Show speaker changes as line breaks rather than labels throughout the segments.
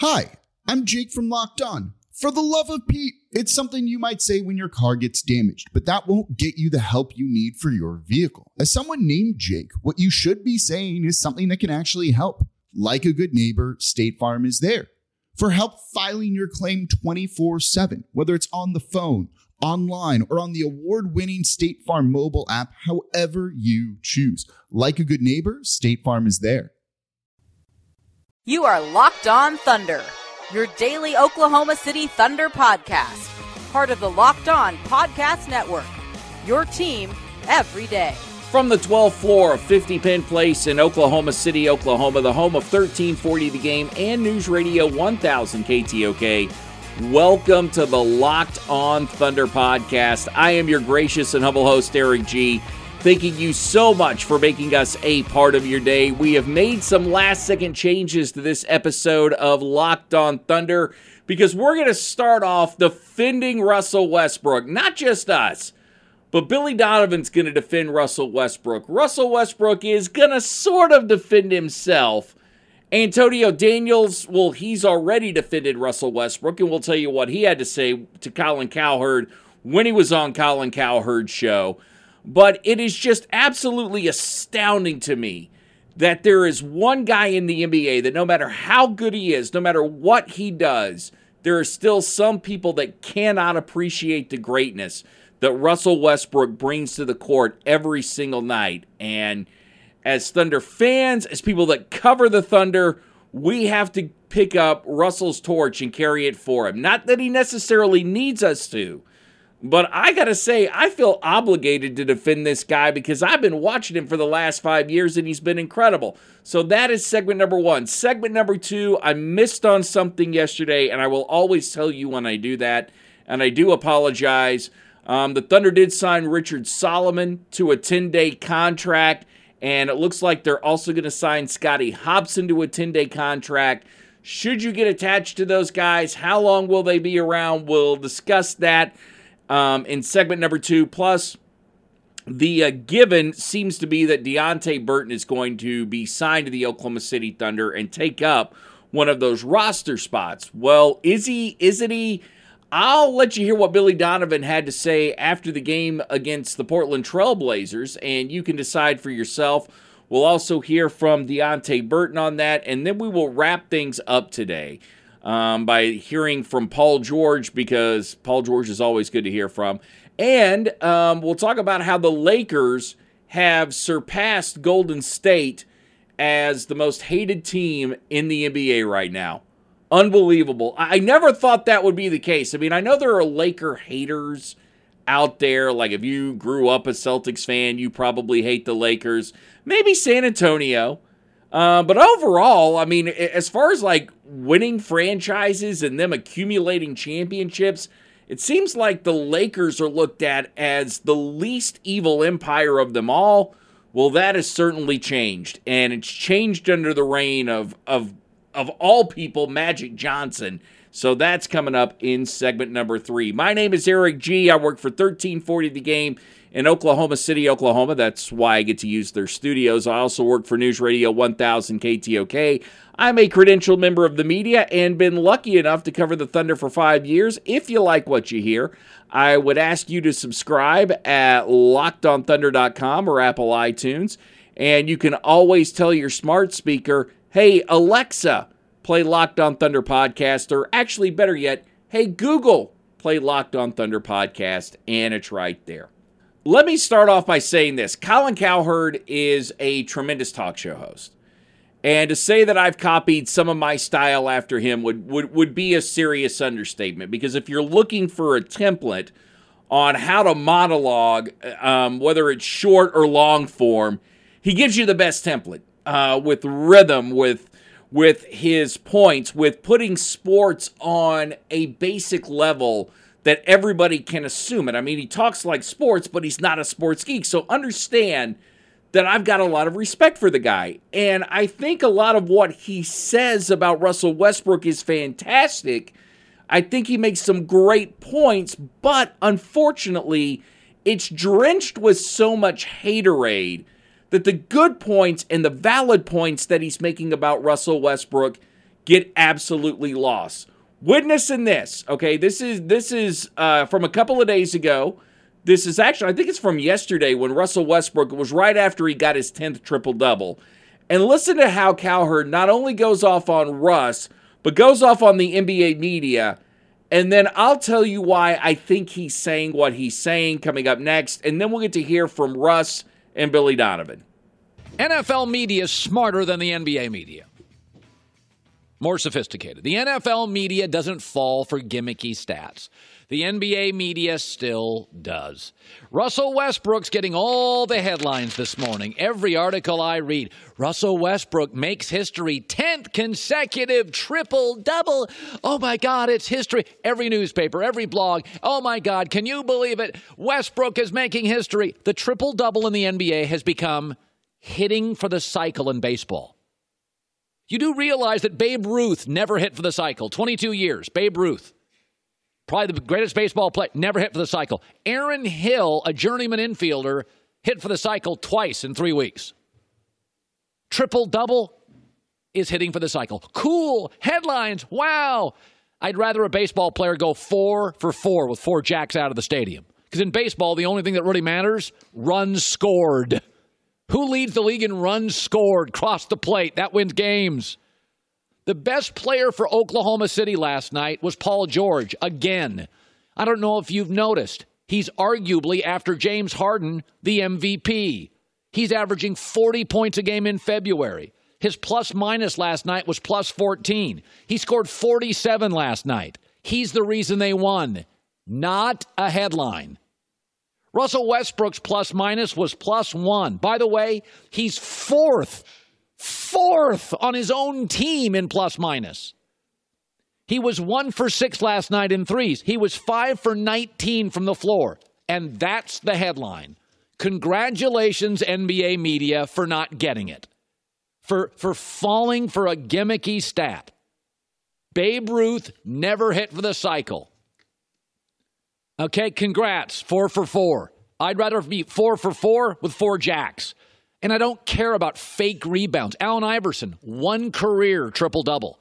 Hi, I'm Jake from Locked On. For the love of Pete, it's something you might say when your car gets damaged, but that won't get you the help you need for your vehicle. As someone named Jake, what you should be saying is something that can actually help. Like a good neighbor, State Farm is there for help filing your claim 24 7, whether it's on the phone, online, or on the award winning State Farm mobile app, however you choose. Like a good neighbor, State Farm is there.
You are Locked On Thunder, your daily Oklahoma City Thunder podcast, part of the Locked On Podcast Network. Your team every day.
From the 12th floor of 50 Penn Place in Oklahoma City, Oklahoma, the home of 1340 The Game and News Radio 1000 KTOK, welcome to the Locked On Thunder podcast. I am your gracious and humble host, Eric G. Thanking you so much for making us a part of your day. We have made some last second changes to this episode of Locked On Thunder because we're going to start off defending Russell Westbrook. Not just us, but Billy Donovan's going to defend Russell Westbrook. Russell Westbrook is going to sort of defend himself. Antonio Daniels, well, he's already defended Russell Westbrook, and we'll tell you what he had to say to Colin Cowherd when he was on Colin Cowherd's show. But it is just absolutely astounding to me that there is one guy in the NBA that no matter how good he is, no matter what he does, there are still some people that cannot appreciate the greatness that Russell Westbrook brings to the court every single night. And as Thunder fans, as people that cover the Thunder, we have to pick up Russell's torch and carry it for him. Not that he necessarily needs us to, but I got to say, I feel obligated to defend this guy because I've been watching him for the last five years and he's been incredible. So that is segment number one. Segment number two, I missed on something yesterday, and I will always tell you when I do that. And I do apologize. Um, the Thunder did sign Richard Solomon to a 10 day contract, and it looks like they're also going to sign Scotty Hopson to a 10 day contract. Should you get attached to those guys? How long will they be around? We'll discuss that um, in segment number two. Plus, the uh, given seems to be that Deonte Burton is going to be signed to the Oklahoma City Thunder and take up one of those roster spots. Well, is he? Isn't he? I'll let you hear what Billy Donovan had to say after the game against the Portland Trailblazers, and you can decide for yourself. We'll also hear from Deonte Burton on that, and then we will wrap things up today um, by hearing from Paul George because Paul George is always good to hear from. And um, we'll talk about how the Lakers have surpassed Golden State as the most hated team in the NBA right now. Unbelievable. I never thought that would be the case. I mean, I know there are Laker haters out there. Like, if you grew up a Celtics fan, you probably hate the Lakers. Maybe San Antonio. Uh, but overall, I mean, as far as like winning franchises and them accumulating championships, it seems like the Lakers are looked at as the least evil empire of them all. Well, that has certainly changed, and it's changed under the reign of of of all people, Magic Johnson. So that's coming up in segment number three. My name is Eric G. I work for 1340 The Game in Oklahoma City, Oklahoma. That's why I get to use their studios. I also work for News Radio 1000 KTOK. I'm a credentialed member of the media and been lucky enough to cover the Thunder for five years. If you like what you hear, I would ask you to subscribe at lockedonthunder.com or Apple iTunes. And you can always tell your smart speaker, hey, Alexa, play Locked On Thunder podcast, or actually, better yet, hey, Google, play Locked On Thunder podcast, and it's right there. Let me start off by saying this Colin Cowherd is a tremendous talk show host. And to say that I've copied some of my style after him would, would, would be a serious understatement because if you're looking for a template on how to monologue, um, whether it's short or long form. He gives you the best template uh, with rhythm, with with his points, with putting sports on a basic level that everybody can assume it. I mean, he talks like sports, but he's not a sports geek. So understand that I've got a lot of respect for the guy. And I think a lot of what he says about Russell Westbrook is fantastic. I think he makes some great points, but unfortunately, it's drenched with so much haterade that the good points and the valid points that he's making about Russell Westbrook get absolutely lost. Witness in this, okay? This is this is uh, from a couple of days ago. This is actually, I think it's from yesterday when Russell Westbrook was right after he got his 10th triple double. And listen to how Cowherd not only goes off on Russ, but goes off on the NBA media. And then I'll tell you why I think he's saying what he's saying coming up next. And then we'll get to hear from Russ and Billy Donovan.
NFL media smarter than the NBA media. More sophisticated. The NFL media doesn't fall for gimmicky stats. The NBA media still does. Russell Westbrook's getting all the headlines this morning. Every article I read, Russell Westbrook makes history 10th consecutive triple double. Oh my God, it's history. Every newspaper, every blog. Oh my God, can you believe it? Westbrook is making history. The triple double in the NBA has become hitting for the cycle in baseball. You do realize that Babe Ruth never hit for the cycle. 22 years, Babe Ruth. Probably the greatest baseball player, never hit for the cycle. Aaron Hill, a journeyman infielder, hit for the cycle twice in three weeks. Triple double is hitting for the cycle. Cool. Headlines. Wow. I'd rather a baseball player go four for four with four jacks out of the stadium. Because in baseball, the only thing that really matters runs scored. Who leads the league in runs scored, cross the plate? That wins games. The best player for Oklahoma City last night was Paul George again. I don't know if you've noticed. He's arguably, after James Harden, the MVP. He's averaging 40 points a game in February. His plus minus last night was plus 14. He scored 47 last night. He's the reason they won, not a headline. Russell Westbrook's plus minus was plus one. By the way, he's fourth, fourth on his own team in plus minus. He was one for six last night in threes. He was five for 19 from the floor. And that's the headline. Congratulations, NBA media, for not getting it, for, for falling for a gimmicky stat. Babe Ruth never hit for the cycle. Okay, congrats. Four for four. I'd rather be four for four with four jacks. And I don't care about fake rebounds. Allen Iverson, one career triple double.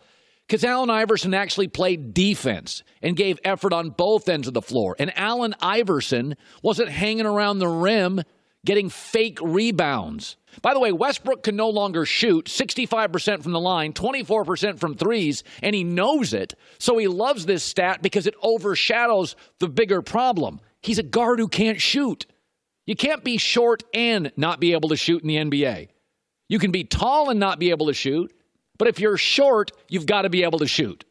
Because Allen Iverson actually played defense and gave effort on both ends of the floor. And Allen Iverson wasn't hanging around the rim getting fake rebounds. By the way, Westbrook can no longer shoot 65% from the line, 24% from threes, and he knows it. So he loves this stat because it overshadows the bigger problem. He's a guard who can't shoot. You can't be short and not be able to shoot in the NBA. You can be tall and not be able to shoot, but if you're short, you've got to be able to shoot.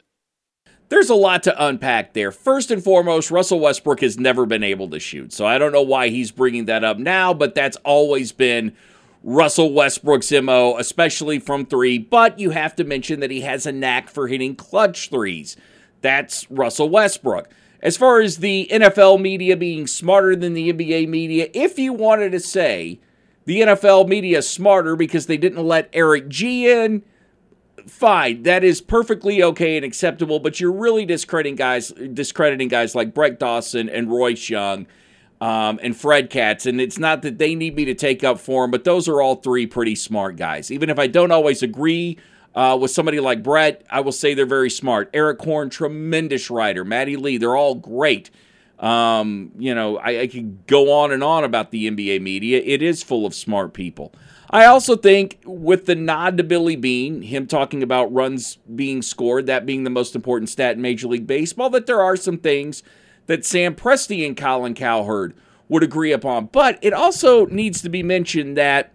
There's a lot to unpack there. First and foremost, Russell Westbrook has never been able to shoot. So I don't know why he's bringing that up now, but that's always been Russell Westbrook's MO, especially from three. But you have to mention that he has a knack for hitting clutch threes. That's Russell Westbrook. As far as the NFL media being smarter than the NBA media, if you wanted to say the NFL media is smarter because they didn't let Eric G in, fine, that is perfectly okay and acceptable, but you're really discrediting guys discrediting guys like Brett Dawson and Royce Young um, and Fred Katz. And it's not that they need me to take up for them, but those are all three pretty smart guys. Even if I don't always agree uh, with somebody like Brett, I will say they're very smart. Erik Horne, tremendous writer. Maddie Lee, they're all great. Um, you know, I, I could go on and on about the NBA media. It is full of smart people. I also think with the nod to Billy Beane, him talking about runs being scored, that being the most important stat in Major League Baseball, that there are some things that Sam Presti and Colin Cowherd would agree upon. But it also needs to be mentioned that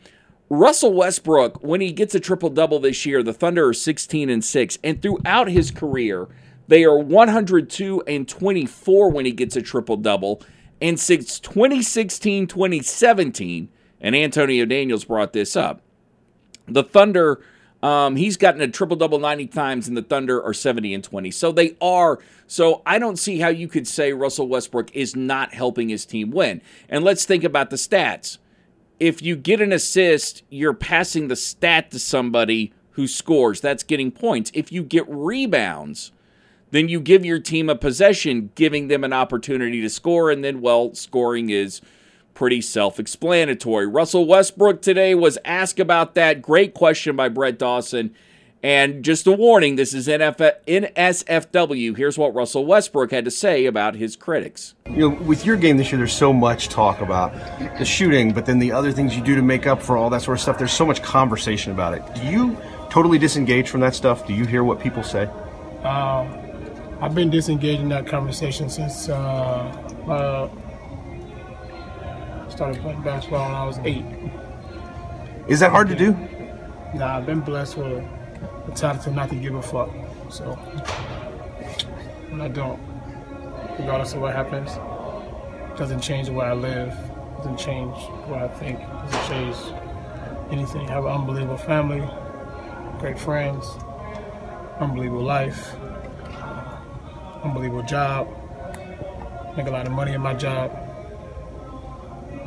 Russell Westbrook, when he gets a triple double this year, the Thunder are 16 and 6, and throughout his career, they are 102 and 24 when he gets a triple double. And since 2016 2017, and Antonio Daniels brought this up, the Thunder, um, he's gotten a triple double 90 times, and the Thunder are 70 and 20. So they are. So I don't see how you could say Russell Westbrook is not helping his team win. And let's think about the stats. If you get an assist, you're passing the stat to somebody who scores. That's getting points. If you get rebounds, then you give your team a possession, giving them an opportunity to score. And then, well, scoring is pretty self explanatory. Russell Westbrook today was asked about that. Great question by Brett Dawson. And just a warning this is NF- NSFW. Here's what Russell Westbrook had to say about his critics.
You know, with your game this year, there's so much talk about the shooting, but then the other things you do to make up for all that sort of stuff, there's so much conversation about it. Do you totally disengage from that stuff? Do you hear what people say?
Um, I've been disengaged in that conversation since uh, uh, started playing basketball when I was eight.
Is that hard to do?
Nah, I've been blessed with a talent to not to give a fuck. So, and I don't, regardless of what happens, doesn't change the way I live, doesn't change what I think, doesn't change anything. I have an unbelievable family, great friends, unbelievable life, unbelievable job, make a lot of money in my job.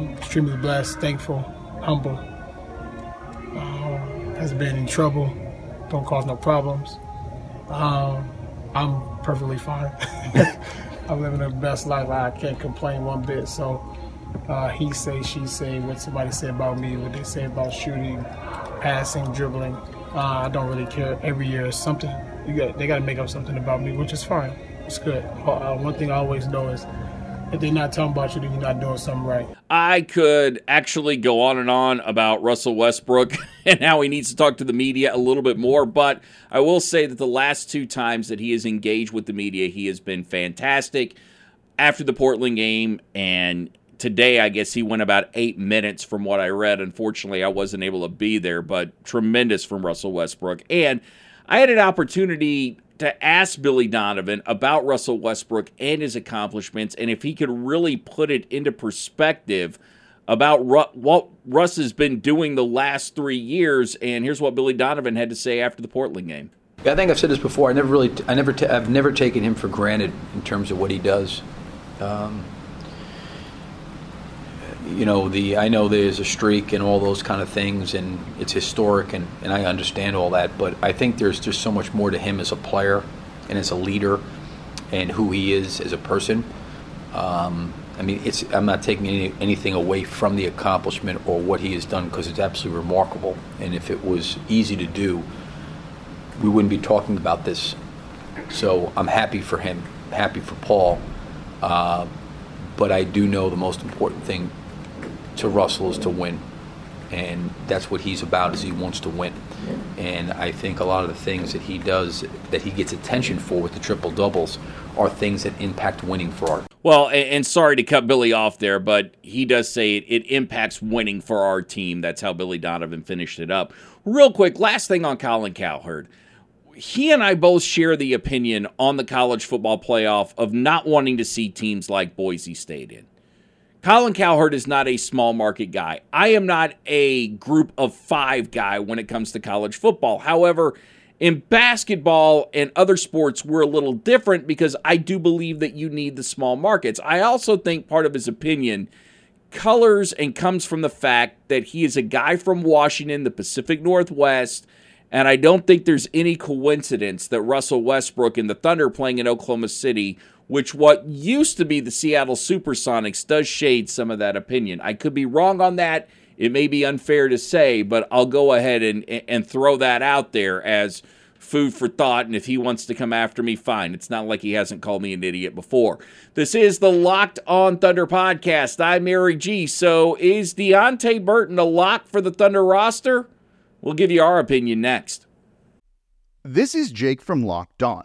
I'm extremely blessed, thankful, humble. Um, has been in trouble, don't cause no problems. Um, I'm perfectly fine. I'm living the best life. I can't complain one bit. So uh, he say, she say, what somebody say about me, what they say about shooting, passing, dribbling. Uh, I don't really care. Every year something. You got they got to make up something about me, which is fine. It's good. Uh, one thing I always know is if they're not talking about you, then you're not doing something right.
I could actually go on and on about Russell Westbrook and how he needs to talk to the media a little bit more, but I will say that the last two times that he has engaged with the media, he has been fantastic. After the Portland game and today, I guess he went about eight minutes from what I read. Unfortunately, I wasn't able to be there, but tremendous from Russell Westbrook. And I had an opportunity to ask Billy Donovan about Russell Westbrook and his accomplishments, and if he could really put it into perspective about what Russ has been doing the last three years. And here's what Billy Donovan had to say after the Portland game.
I think I've said this before. I never really, I never, t- I've never taken him for granted in terms of what he does. Um, you know, the I know there's a streak and all those kind of things, and it's historic, and, and I understand all that. But I think there's just so much more to him as a player and as a leader, and who he is as a person. Um, I mean, it's I'm not taking any, anything away from the accomplishment or what he has done because it's absolutely remarkable. And if it was easy to do, we wouldn't be talking about this. So I'm happy for him, happy for Paul. Uh, but I do know the most important thing to Russell is to win. And that's what he's about is he wants to win. And I think a lot of the things that he does that he gets attention for with the triple doubles are things that impact winning for our
Well, and, sorry to cut Billy off there, but he does say it, it impacts winning for our team. That's how Billy Donovan finished it up. Real quick, last thing on Colin Cowherd. He and I both share the opinion on the college football playoff of not wanting to see teams like Boise State in. Colin Cowherd is not a small market guy. I am not a group of five guy when it comes to college football. However, in basketball and other sports, we're a little different because I do believe that you need the small markets. I also think part of his opinion colors and comes from the fact that he is a guy from Washington, the Pacific Northwest. And I don't think there's any coincidence that Russell Westbrook and the Thunder playing in Oklahoma City, which what used to be the Seattle Supersonics, does shade some of that opinion. I could be wrong on that. It may be unfair to say, but I'll go ahead and, and throw that out there as food for thought. And if he wants to come after me, fine. It's not like he hasn't called me an idiot before. This is the Locked on Thunder podcast. I'm Eric G. So is Deonte Burton a lock for the Thunder roster? We'll give you our opinion next.
This is Jake from Locked On.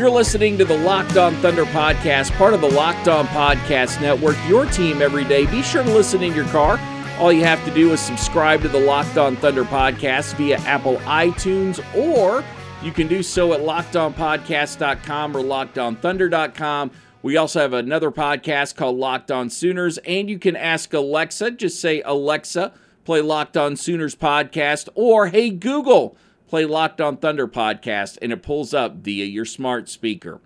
You're listening to the Locked On Thunder podcast, part of the Locked On Podcast Network, your team every day. Be sure to listen in your car. All you have to do is subscribe to the Locked On Thunder podcast via Apple iTunes, or you can do so at lockedonpodcast.com or lockedonthunder.com. We also have another podcast called Locked On Sooners, and you can ask Alexa, just say, Alexa, play Locked On Sooners podcast, or hey, Google play Locked On Thunder podcast, and it pulls up via your smart speaker.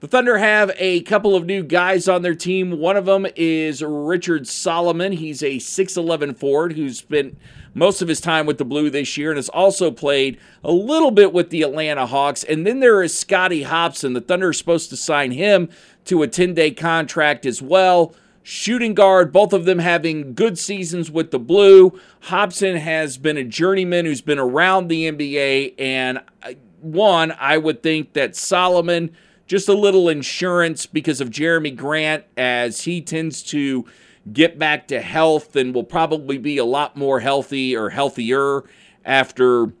The Thunder have a couple of new guys on their team. One of them is Richard Solomon. He's a 6'11 forward who's spent most of his time with the Blue this year and has also played a little bit with the Atlanta Hawks. And then there is Scotty Hopson. The Thunder are supposed to sign him to a 10 day contract as well shooting guard, both of them having good seasons with the Blue. Hopson has been a journeyman who's been around the NBA, and uh, one, I would think that Solomon, just a little insurance because of Jeremy Grant, as he tends to get back to health and will probably be a lot more healthy or healthier after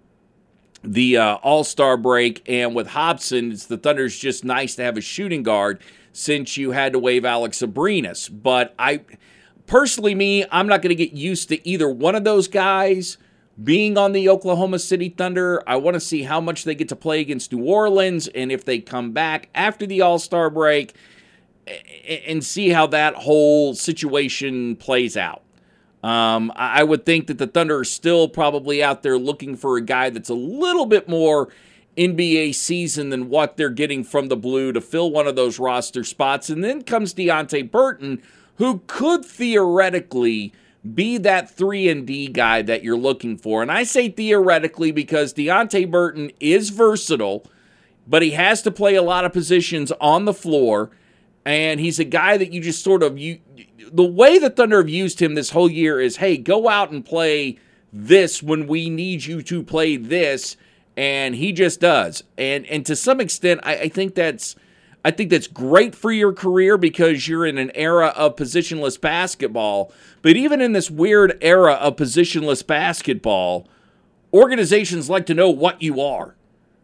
the uh, All Star break. And with Hopson, it's the Thunder's just nice to have a shooting guard since you had to waive Alex Abrines. But I personally, me, I'm not going to get used to either one of those guys being on the Oklahoma City Thunder. I want to see how much they get to play against New Orleans and if they come back after the All Star break and see how that whole situation plays out. Um, I would think that the Thunder are still probably out there looking for a guy that's a little bit more NBA season than what they're getting from the Blue to fill one of those roster spots. And then comes Deonte Burton, who could theoretically be that 3 and D guy that you're looking for. And I say theoretically because Deonte Burton is versatile, but he has to play a lot of positions on the floor. And he's a guy that you just sort of you the way the Thunder have used him this whole year is hey, go out and play this when we need you to play this and he just does. And and to some extent, I, I think that's I think that's great for your career because you're in an era of positionless basketball. But even in this weird era of positionless basketball, organizations like to know what you are.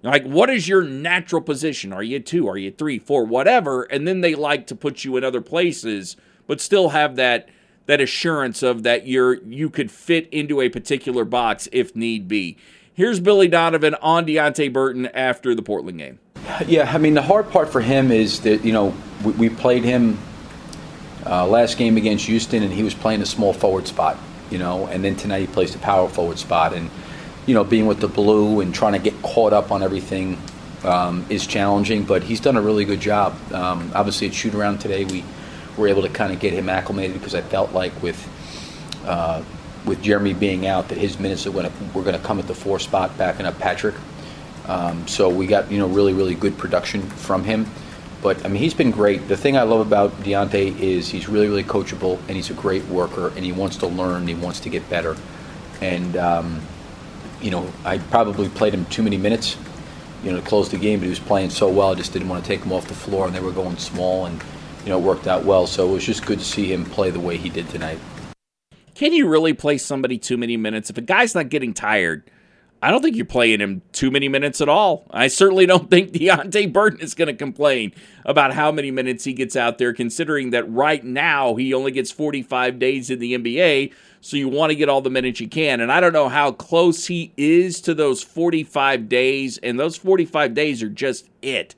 Like, what is your natural position? Are you two? Are you three, four, whatever? And then they like to put you in other places, but still have that that assurance of that you're you could fit into a particular box if need be. Here's Billy Donovan on Deonte Burton after the Portland game.
Yeah, I mean, the hard part for him is that, you know, we, we played him uh, last game against Houston, and he was playing a small forward spot, you know, and then tonight he plays the power forward spot. And, you know, being with the blue and trying to get caught up on everything um, is challenging, but he's done a really good job. Um, obviously, at shoot around today, we were able to kind of get him acclimated because I felt like with. Uh, with Jeremy being out, that his minutes are going to we're going to come at the four spot, backing up Patrick. Um, so we got you know really really good production from him. But I mean he's been great. The thing I love about Deonte is he's really really coachable and he's a great worker and he wants to learn. And he wants to get better. And um, you know I probably played him too many minutes. You know to close the game, but he was playing so well. I just didn't want to take him off the floor, and they were going small, and you know it worked out well. So it was just good to see him play the way he did tonight.
Can you really play somebody too many minutes? If a guy's not getting tired, I don't think you're playing him too many minutes at all. I certainly don't think Deonte Burton is going to complain about how many minutes he gets out there, considering that right now he only gets 45 days in the NBA. So you want to get all the minutes you can. And I don't know how close he is to those 45 days. And those 45 days are just it.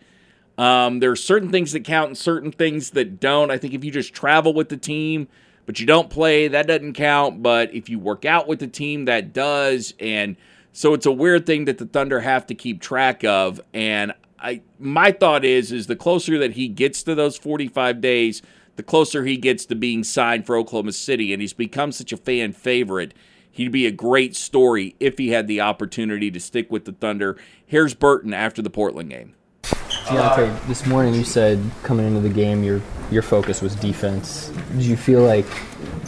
Um, there are certain things that count and certain things that don't. I think if you just travel with the team, but you don't play, that doesn't count. But if you work out with the team, that does. And so it's a weird thing that the Thunder have to keep track of. And I, my thought is, is the closer that he gets to those 45 days, the closer he gets to being signed for Oklahoma City. And he's become such a fan favorite. He'd be a great story if he had the opportunity to stick with the Thunder. Here's Burton after the Portland game.
Deonte, this morning you said coming into the game your your focus was defense. Did you feel like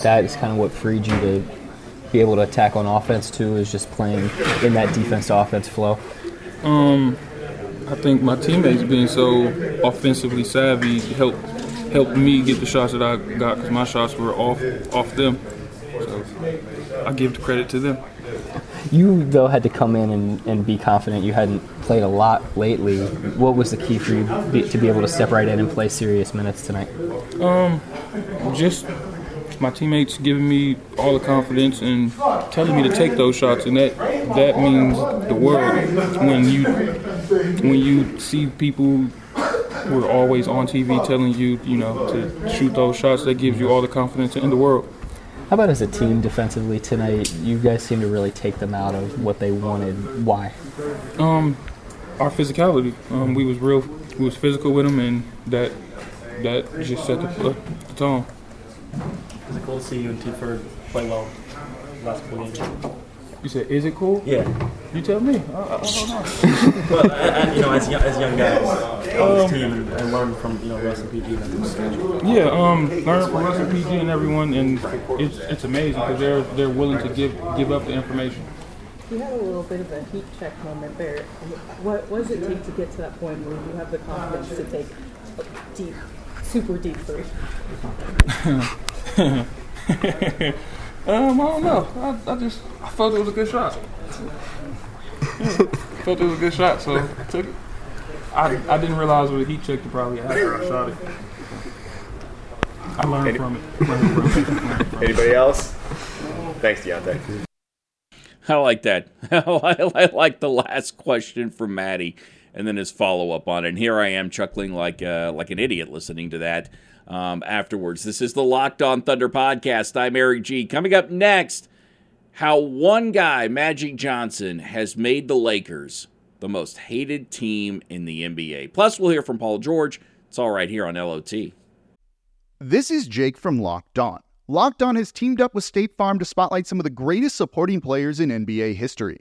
that is kind of what freed you to be able to attack on offense too? Is just playing in that defense to offense flow?
Um, I think my teammates being so offensively savvy helped helped me get the shots that I got because my shots were off off them. So I give the credit to them.
You though had to come in and, and be confident. You hadn't played a lot lately. What was the key for you be, to be able to step right in and play serious minutes tonight?
Um, just my teammates giving me all the confidence and telling me to take those shots, and that that means the world when you when you see people who are always on TV telling you, you know, to shoot those shots. That gives you all the confidence in the world.
How about as a team defensively tonight? You guys seem to really take them out of what they wanted. Why?
Um, our physicality. Um, we was real. We was physical with them, and that that just set the, the tone.
Is it cool to see you and T-Ford play well last couple games?
You said, "Is it cool?"
Yeah.
You tell me. I, I don't know.
but uh, you know, as, young- as young guys on this team and, and learn from you know Russ and PG and.
Yeah, um, learn from Russell PG and everyone, and it's it's amazing because they're they're willing to give give up the information.
You had a little bit of a heat check moment there. What, what does it take to get to that point where you have the confidence to take a deep, super deep three?
um, I don't know. I, I just I felt it was a good shot. Yeah, felt it was a good shot, so I took it. I, I didn't realize with a heat check to probably after I shot it. I learned
Any-
from it. Learned from it. Learned from it.
Anybody else? Thanks, Deonte.
I like that. I like the last question from Maddie and then his follow up on it. And here I am chuckling like uh, like an idiot listening to that um, afterwards. This is the Locked On Thunder podcast. I'm Eric G. Coming up next, how one guy, Magic Johnson, has made the Lakers the most hated team in the NBA. Plus, we'll hear from Paul George. It's all right here on LOT.
This is Jake from Locked On. Locked On has teamed up with State Farm to spotlight some of the greatest supporting players in NBA history.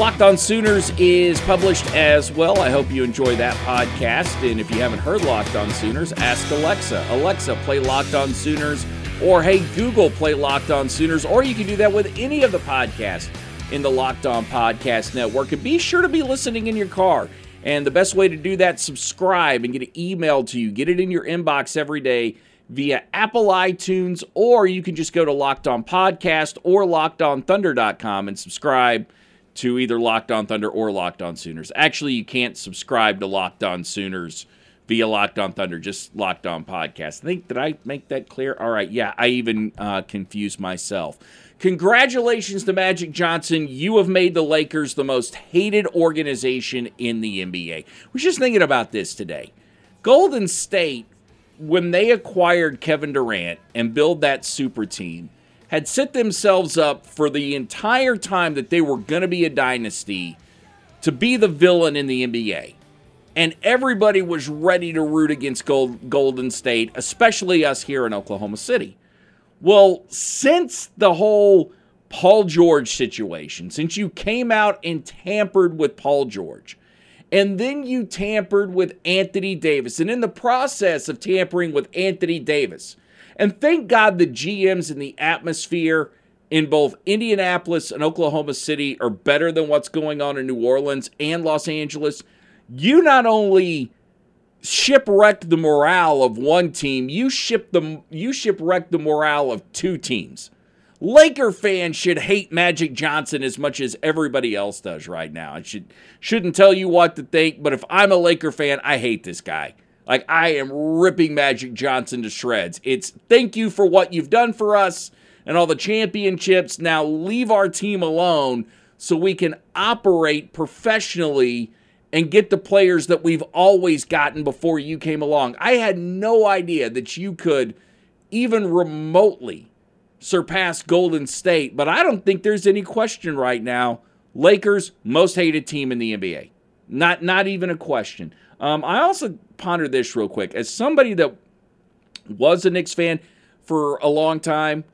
Locked on Sooners is published as well. I hope you enjoy that podcast. And if you haven't heard Locked on Sooners, ask Alexa. Alexa, play Locked on Sooners. Or hey, Google, play Locked on Sooners. Or you can do that with any of the podcasts in the Locked on Podcast Network. And be sure to be listening in your car. And the best way to do that, subscribe and get it emailed to you. Get it in your inbox every day via Apple iTunes, or you can just go to Locked On Podcast or LockedOnThunder.com and subscribe to either Locked On Thunder or Locked On Sooners. Actually, you can't subscribe to Locked On Sooners via Locked On Thunder, just Locked On Podcast. I think did I make that clear? All right, yeah, I even uh, confused myself. Congratulations to Magic Johnson. You have made the Lakers the most hated organization in the NBA. We're just thinking about this today. Golden State, when they acquired Kevin Durant and build that super team, had set themselves up for the entire time that they were going to be a dynasty to be the villain in the NBA. And everybody was ready to root against Gold, Golden State, especially us here in Oklahoma City. Well, since the whole Paul George situation, since you came out and tampered with Paul George, and then you tampered with Anthony Davis, and in the process of tampering with Anthony Davis, and thank God the GMs and the atmosphere in both Indianapolis and Oklahoma City are better than what's going on in New Orleans and Los Angeles. You not only shipwrecked the morale of one team, you ship the you shipwrecked the morale of two teams. Laker fans should hate Magic Johnson as much as everybody else does right now. I should shouldn't tell you what to think, but if I'm a Laker fan, I hate this guy. Like I am ripping Magic Johnson to shreds. It's thank you for what you've done for us and all the championships. Now leave our team alone so we can operate professionally and get the players that we've always gotten before you came along. I had no idea that you could even remotely surpass Golden State, but I don't think there's any question right now. Lakers, most hated team in the NBA. Not not even a question. Um, I also pondered this real quick. As somebody that was a Knicks fan for a long time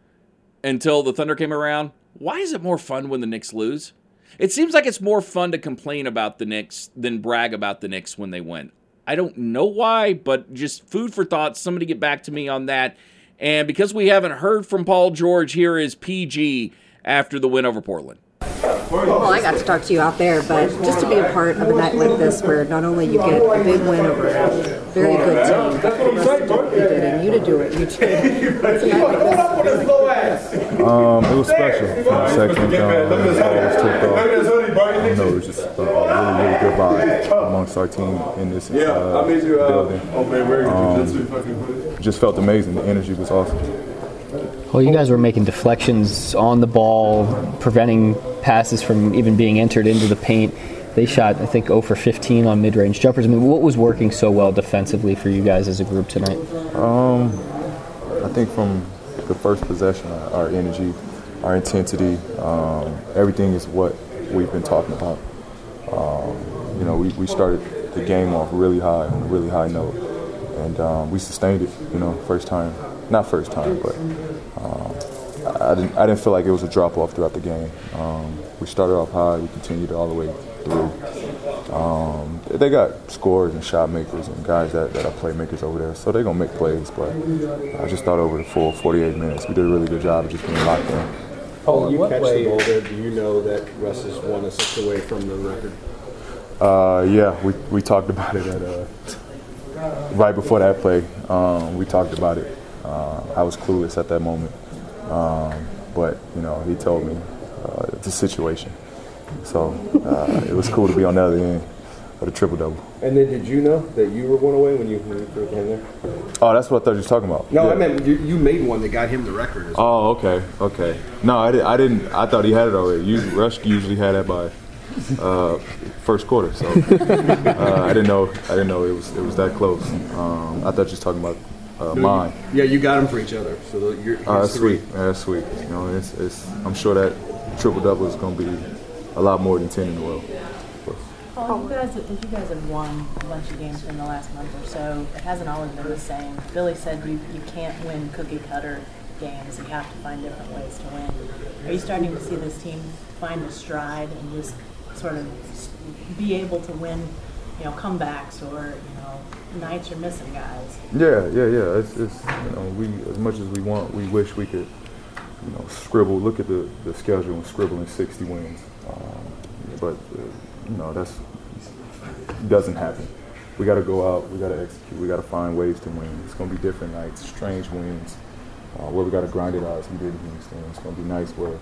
until the Thunder came around, why is it more fun when the Knicks lose? It seems like it's more fun to complain about the Knicks than brag about the Knicks when they win. I don't know why, but just food for thought. Somebody get back to me on that. And because we haven't heard from Paul George, here is PG after the win over Portland.
Well, I got to talk to you out there, but just to be a part of a night like this where not only you get a big win over a very good team, but for the rest of the did, and you to do it, you did. What's a night like this?
Um, it was special. From the second um, the ball was tipped off. I know it was just a, a really, really good vibe amongst our team in this I made you uh, building. Um, just felt amazing. The energy was awesome.
Well, you guys were making deflections on the ball, preventing passes from even being entered into the paint. They shot, I think, 0 for 15 on mid-range jumpers. I mean, what was working so well defensively for you guys as a group tonight?
Um, I think from the first possession, our energy, our intensity, um, everything is what we've been talking about. Um, you know, we, we started the game off really high, on a really high note, and um, we sustained it. You know, first time, not first time, but um, I, I didn't I didn't feel like it was a drop off throughout the game. Um, we started off high, we continued all the way through. Um, they got scorers and shot makers and guys that, that are playmakers over there, so they're gonna make plays. But I just thought over the full 48 minutes, we did a really good job of just being locked in.
When you catch the ball there, do you know that Russ is one assist away from the record?
Uh, yeah, we, we talked about it at uh, right before that play. Um, we talked about it. Uh, I was clueless at that moment, um, but you know he told me uh, it's a situation. So uh, it was cool to be on the other end of the triple double.
And then did you know that you were one away when you, when you threw there?
Oh, that's what I thought you were talking about.
No,
Yeah.
I meant you, you made one that got him the record.
Oh, okay, okay. No, I, did, I didn't. I thought he had it already. Usually, Russ usually had that by uh, first quarter. So uh, I didn't know. I didn't know it was it was that close. Um, I thought you were talking about uh,
No,
mine.
You, yeah, you got them for each other. So the, you're,
Oh,
here's
that's
three.
sweet. Yeah, that's sweet. You know, it's, it's, I'm sure that triple double is going to be a lot more than ten in the world.
Paul, you guys, as you guys have won a bunch of games in the last month or so, it hasn't always been the same. Billy said you, you can't win cookie cutter games. You have to find different ways to win. Are you starting to see this team find a stride and just sort of be able to win, you know, comebacks or, you know, nights you're missing guys?
Yeah, yeah, yeah. It's, it's you know, we as much as we want, we wish we could, you know, scribble. Look at the, the schedule and scribble in 60 wins. Um, but uh, you know, that's doesn't happen. We got to go out. We got to execute. We got to find ways to win. It's going to be different nights, strange wins, uh, where we got to grind it out as we did in Houston. It's going to be nice where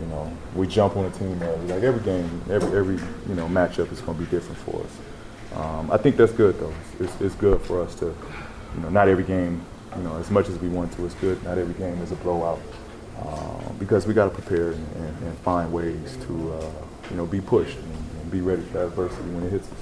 you know we jump on a team early. Like every game, every every you know matchup is going to be different for us. Um, I think that's good though. It's, it's good for us to, you know, not every game, you know, as much as we want to, it's good. Not every game is a blowout uh, because we got to prepare and, and, and, find ways to, uh, you know, be pushed and, and be ready for adversity when it hits us.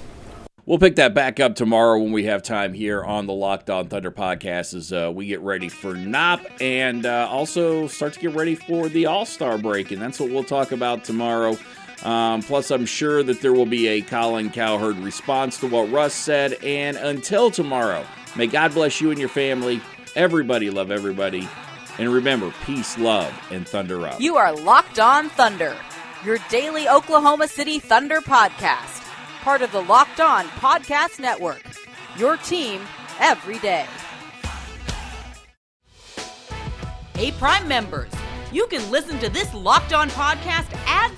We'll pick that back up tomorrow when we have time here on the Locked On Thunder podcast as uh, we get ready for NOP and uh, also start to get ready for the All Star break. And that's what we'll talk about tomorrow. Um, plus, I'm sure that there will be a Colin Cowherd response to what Russ said. And until tomorrow, may God bless you and your family. Everybody love everybody. And remember, peace, love, and thunder up.
You are Locked On Thunder, your daily Oklahoma City Thunder podcast part of the Locked On Podcast Network. Your team every day.
Hey, Prime members, you can listen to this Locked On podcast ad